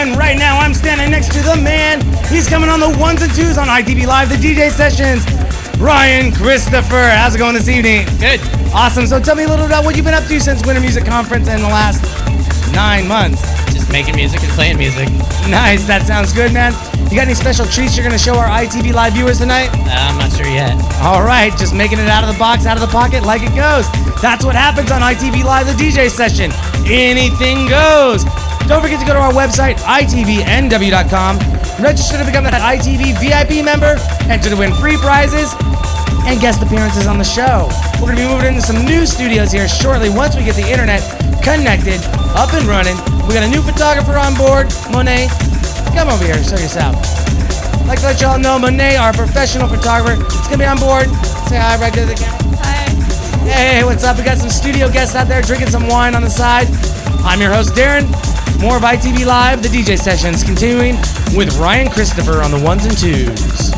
everyone. Right now, I'm standing next to the man. He's coming on the ones and twos on ITV Live, the DJ sessions. Ryan Xristopher, how's it going this evening? Good. Awesome. So tell me a little about what you've been up to since Winter Music Conference in the last nine months. Just making music and playing music. Nice. That sounds good, man. You got any special treats you're going to show our ITV Live viewers tonight? Uh, I'm not sure yet. All right, just making it out of the box, out of the pocket, like it goes. That's what happens on ITV Live, the DJ session. Anything goes. Don't forget to go to our website, itvnw.com, register to become an ITV VIP member, enter to win free prizes, and guest appearances on the show. We're going to be moving into some new studios here shortly once we get the internet connected, up and running. We got a new photographer on board, Monet. Come over here, show yourself. I'd like to let y'all know Monet, our professional photographer, is going to be on board. Say hi right to the camera. Hi. Hey, what's up? We got some studio guests out there drinking some wine on the side. I'm your host, Darren. More of ITV Live, the DJ sessions, continuing with Ryan Xristopher on the ones and twos.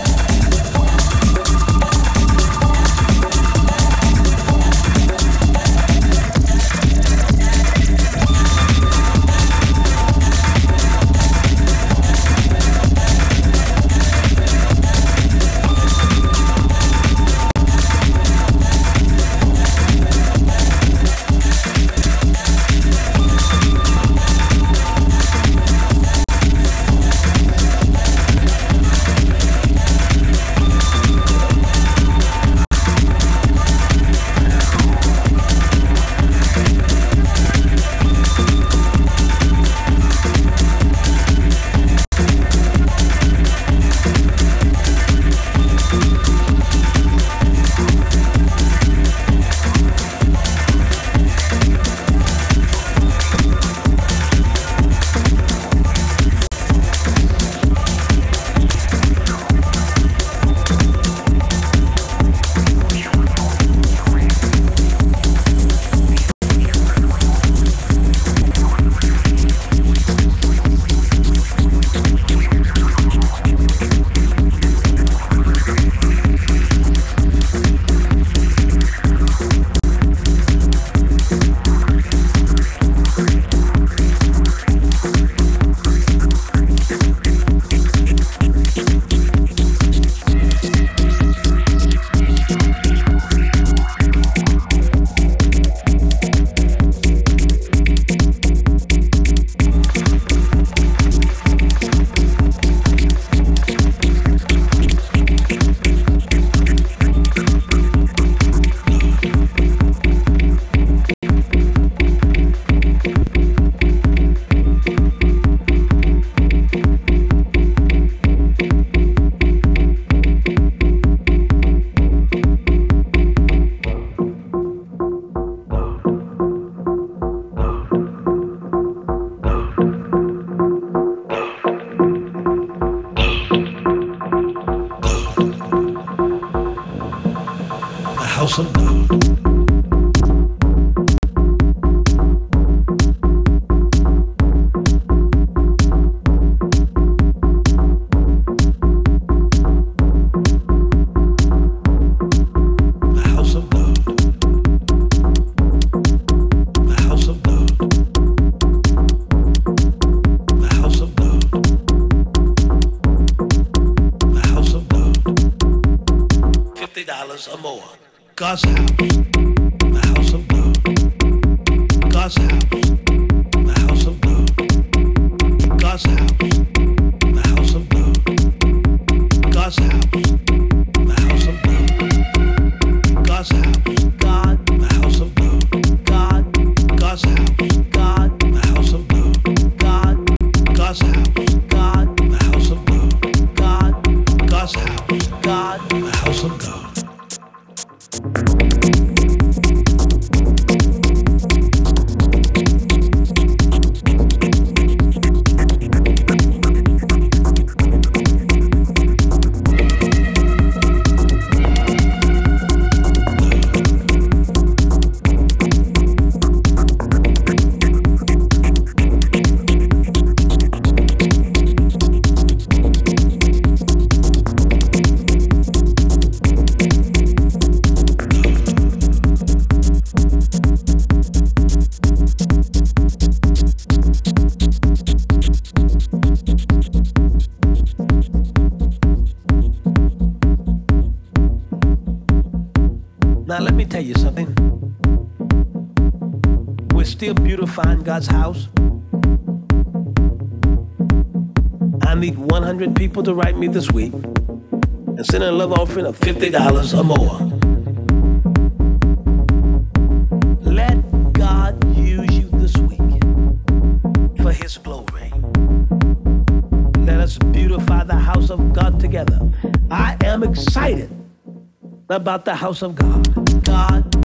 People to write me this week and send a love offering of $50 or more. Let God use you this week for His glory. Let us beautify the house of God together. I am excited about the house of God. God, God,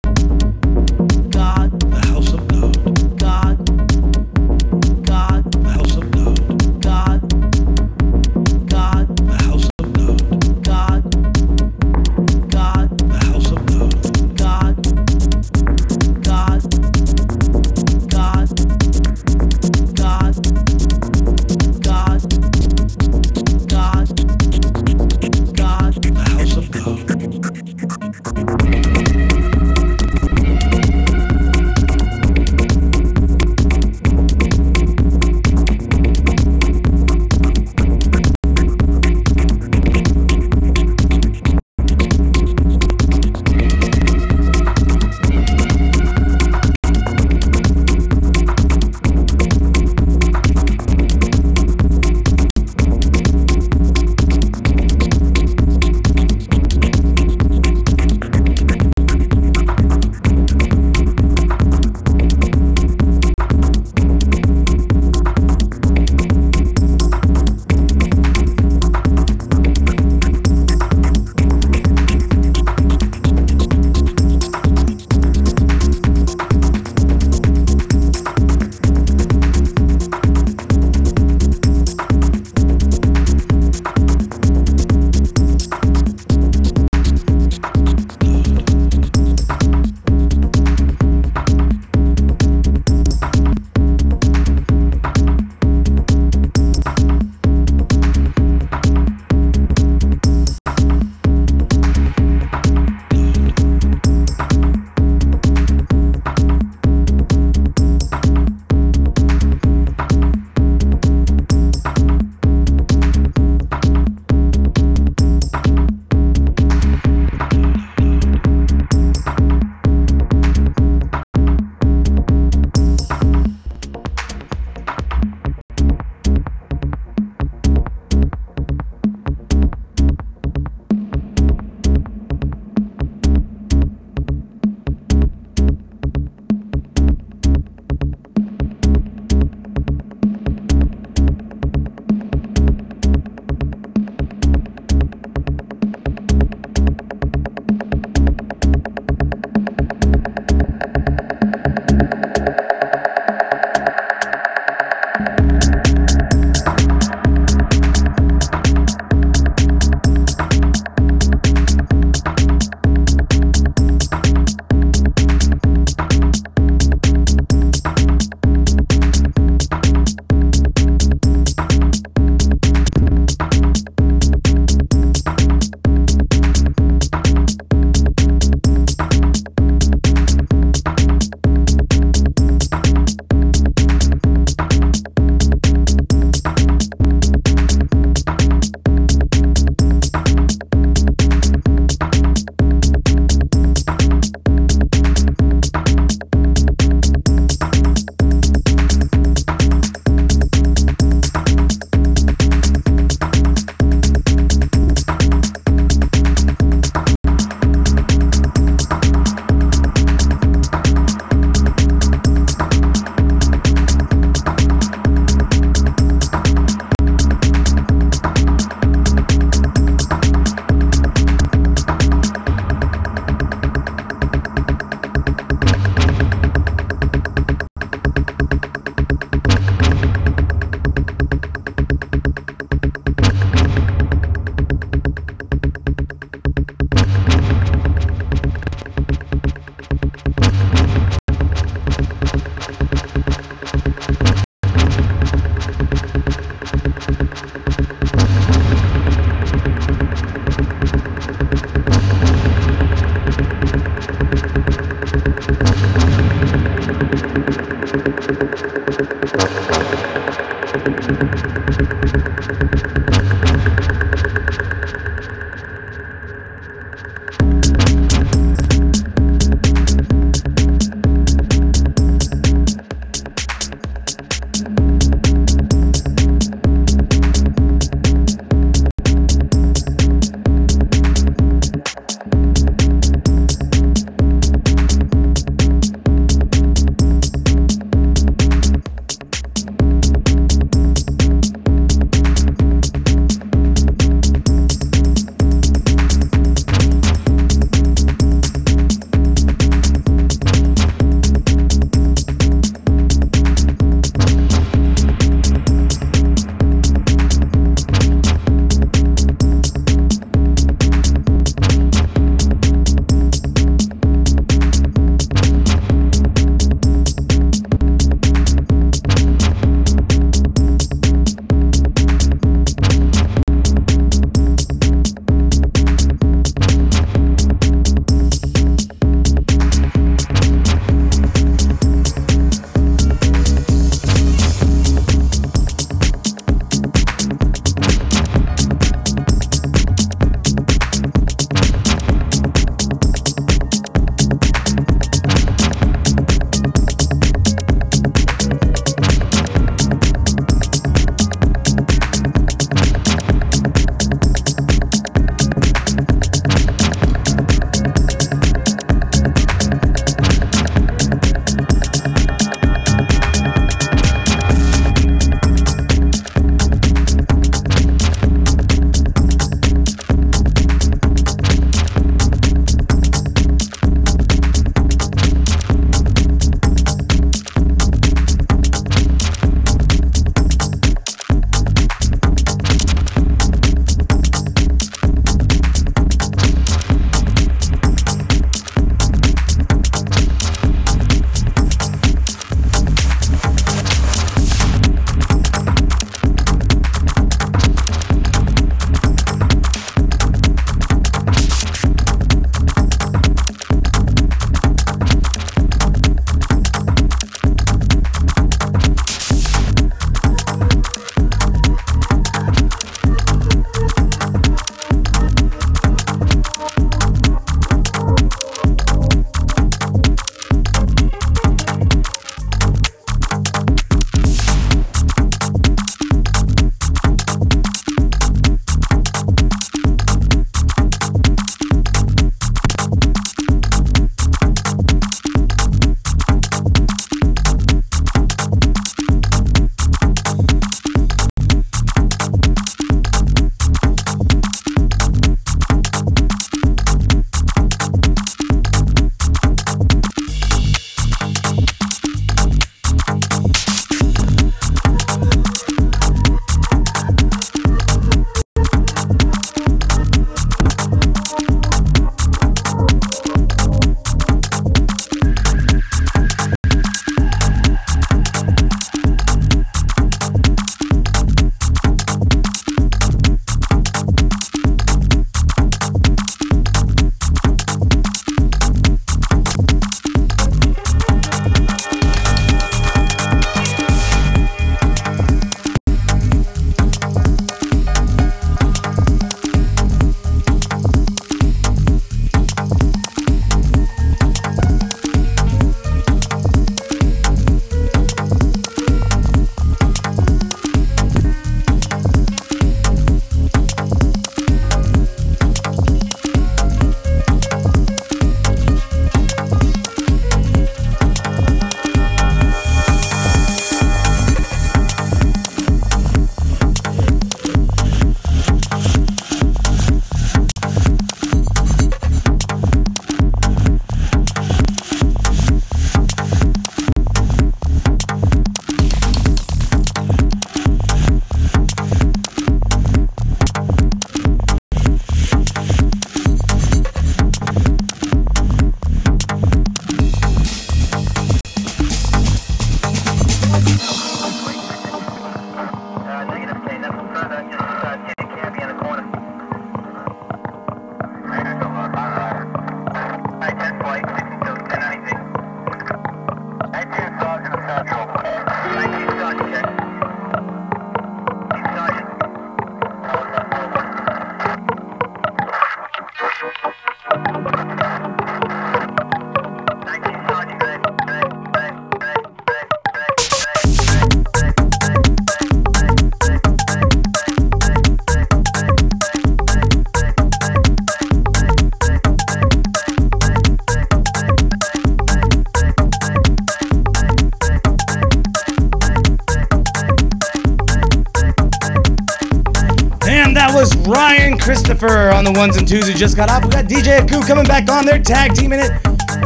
Xristopher on the ones and twos who just got off. We got DJ Aku coming back on. They're tag teaming it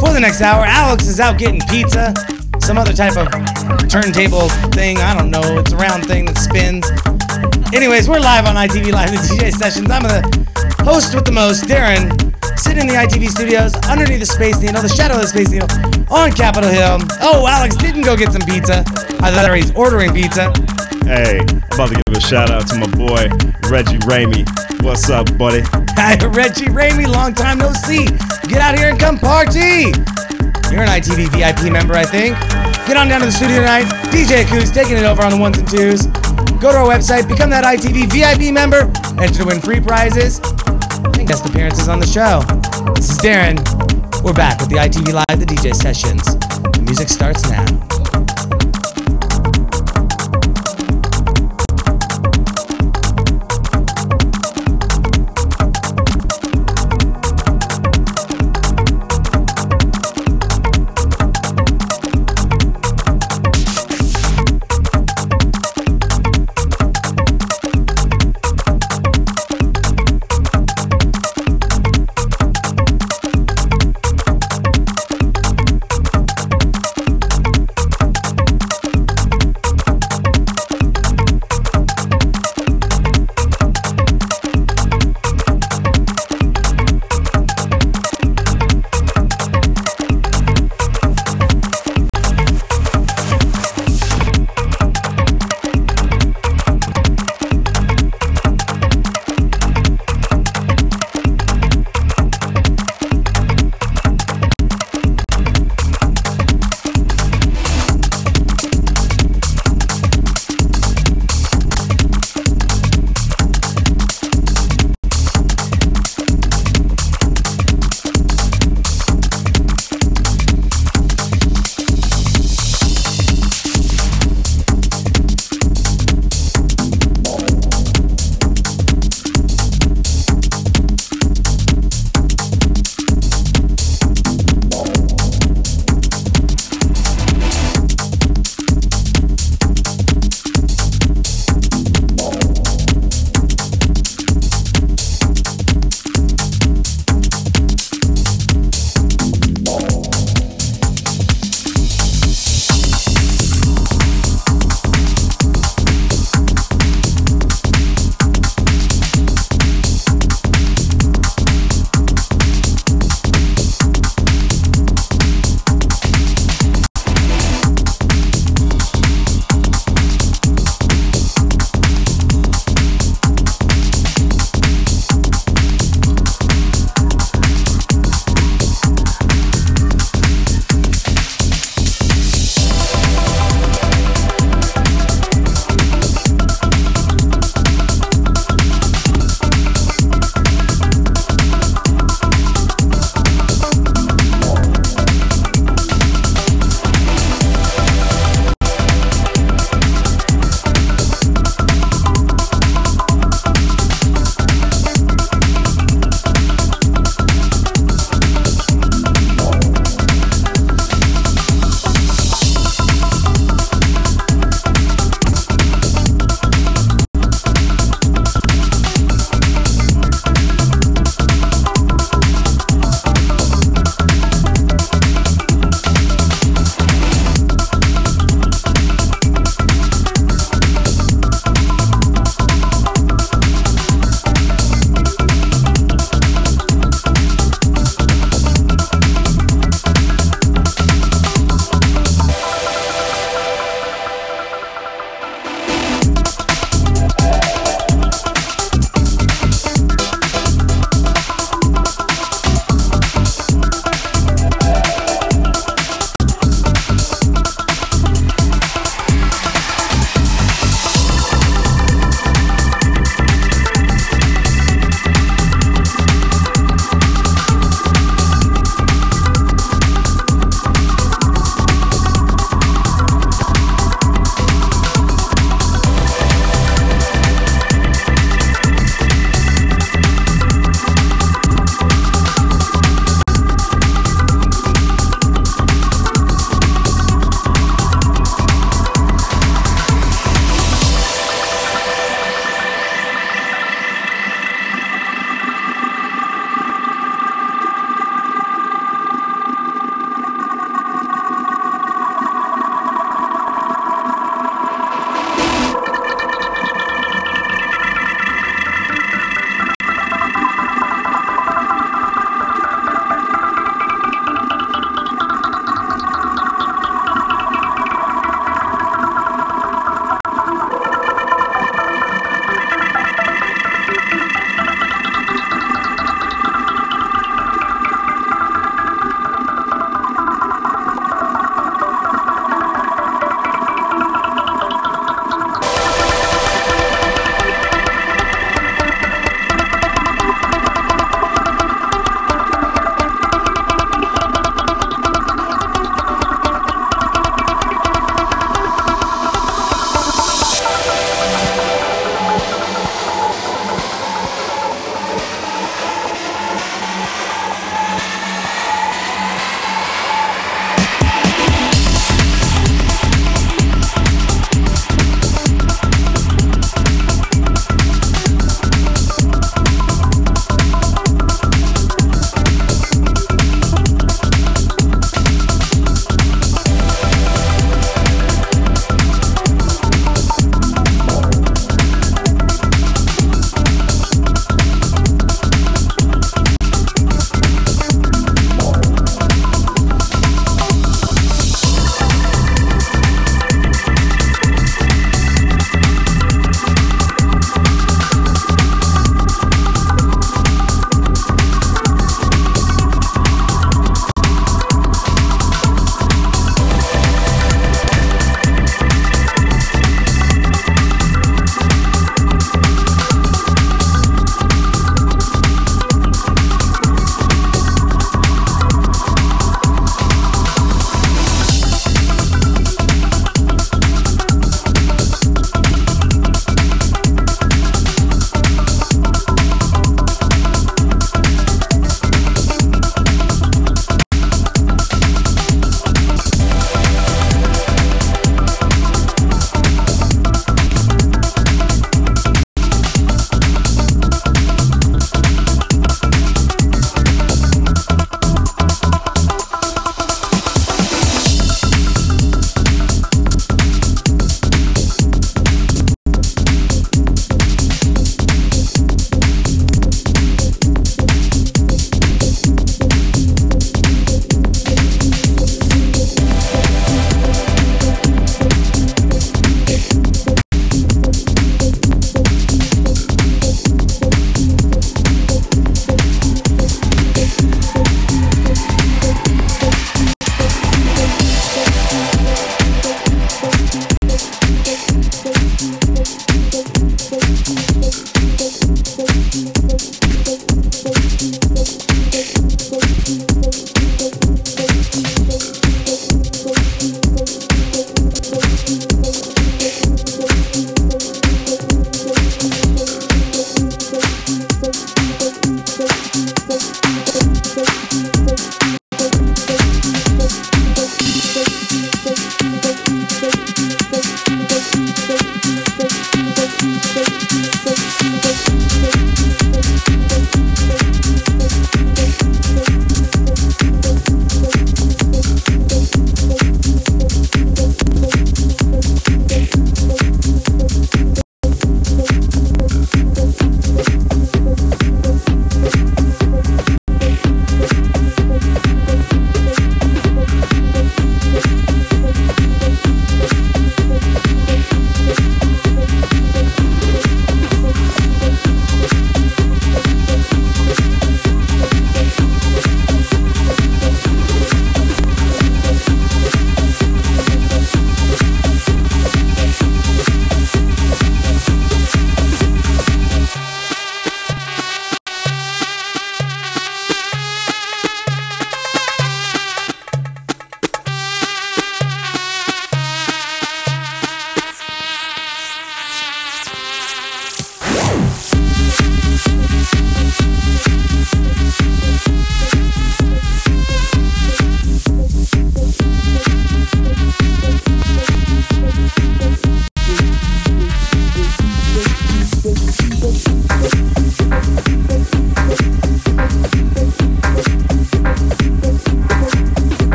for the next hour. Alex is out getting pizza, some other type of turntable thing. I don't know. It's a round thing that spins. Anyways, we're live on ITV Live, the DJ sessions. I'm the host with the most, Darren, sitting in the ITV studios underneath the Space Needle, the shadow of the Space Needle, on Capitol Hill. Oh, Alex didn't go get some pizza. I thought he's ordering pizza. Hey, I'm about to give a shout out to my boy Reggie Ramey. What's up, buddy? Hi, Reggie Ramey, long time no see. Get out here and come party. You're an ITV VIP member, I think. Get on down to the studio tonight. DJ Aku's taking it over on the ones and twos. Go to our website, become that ITV VIP member, enter to win free prizes and guest appearances on the show. This is Darren. We're back with the ITV Live, the DJ sessions. The music starts now.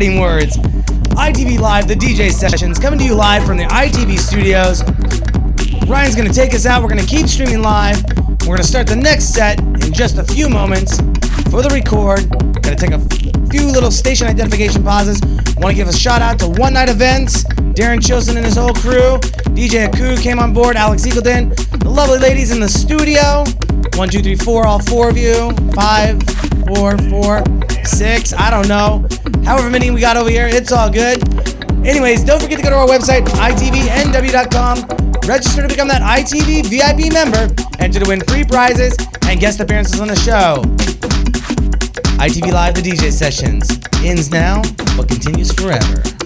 Parting words. ITV Live, the DJ sessions, coming to you live from the ITV studios. Ryan's gonna take us out. We're gonna keep streaming live. We're gonna start the next set in just a few moments for the record. Gonna take a few little station identification pauses. Want to give a shout out to One Night Events, Darren Chilson and his whole crew. DJ Aku came on board, Alex Eagleton, the lovely ladies in the studio. One, two, three, four, all four of you. Five, four, four, six. I don't know. However many we got over here, it's all good. Anyways, don't forget to go to our website, itvnw.com. Register to become that ITV VIP member. Enter to win free prizes and guest appearances on the show. ITV Live, the DJ sessions. Ends now, but continues forever.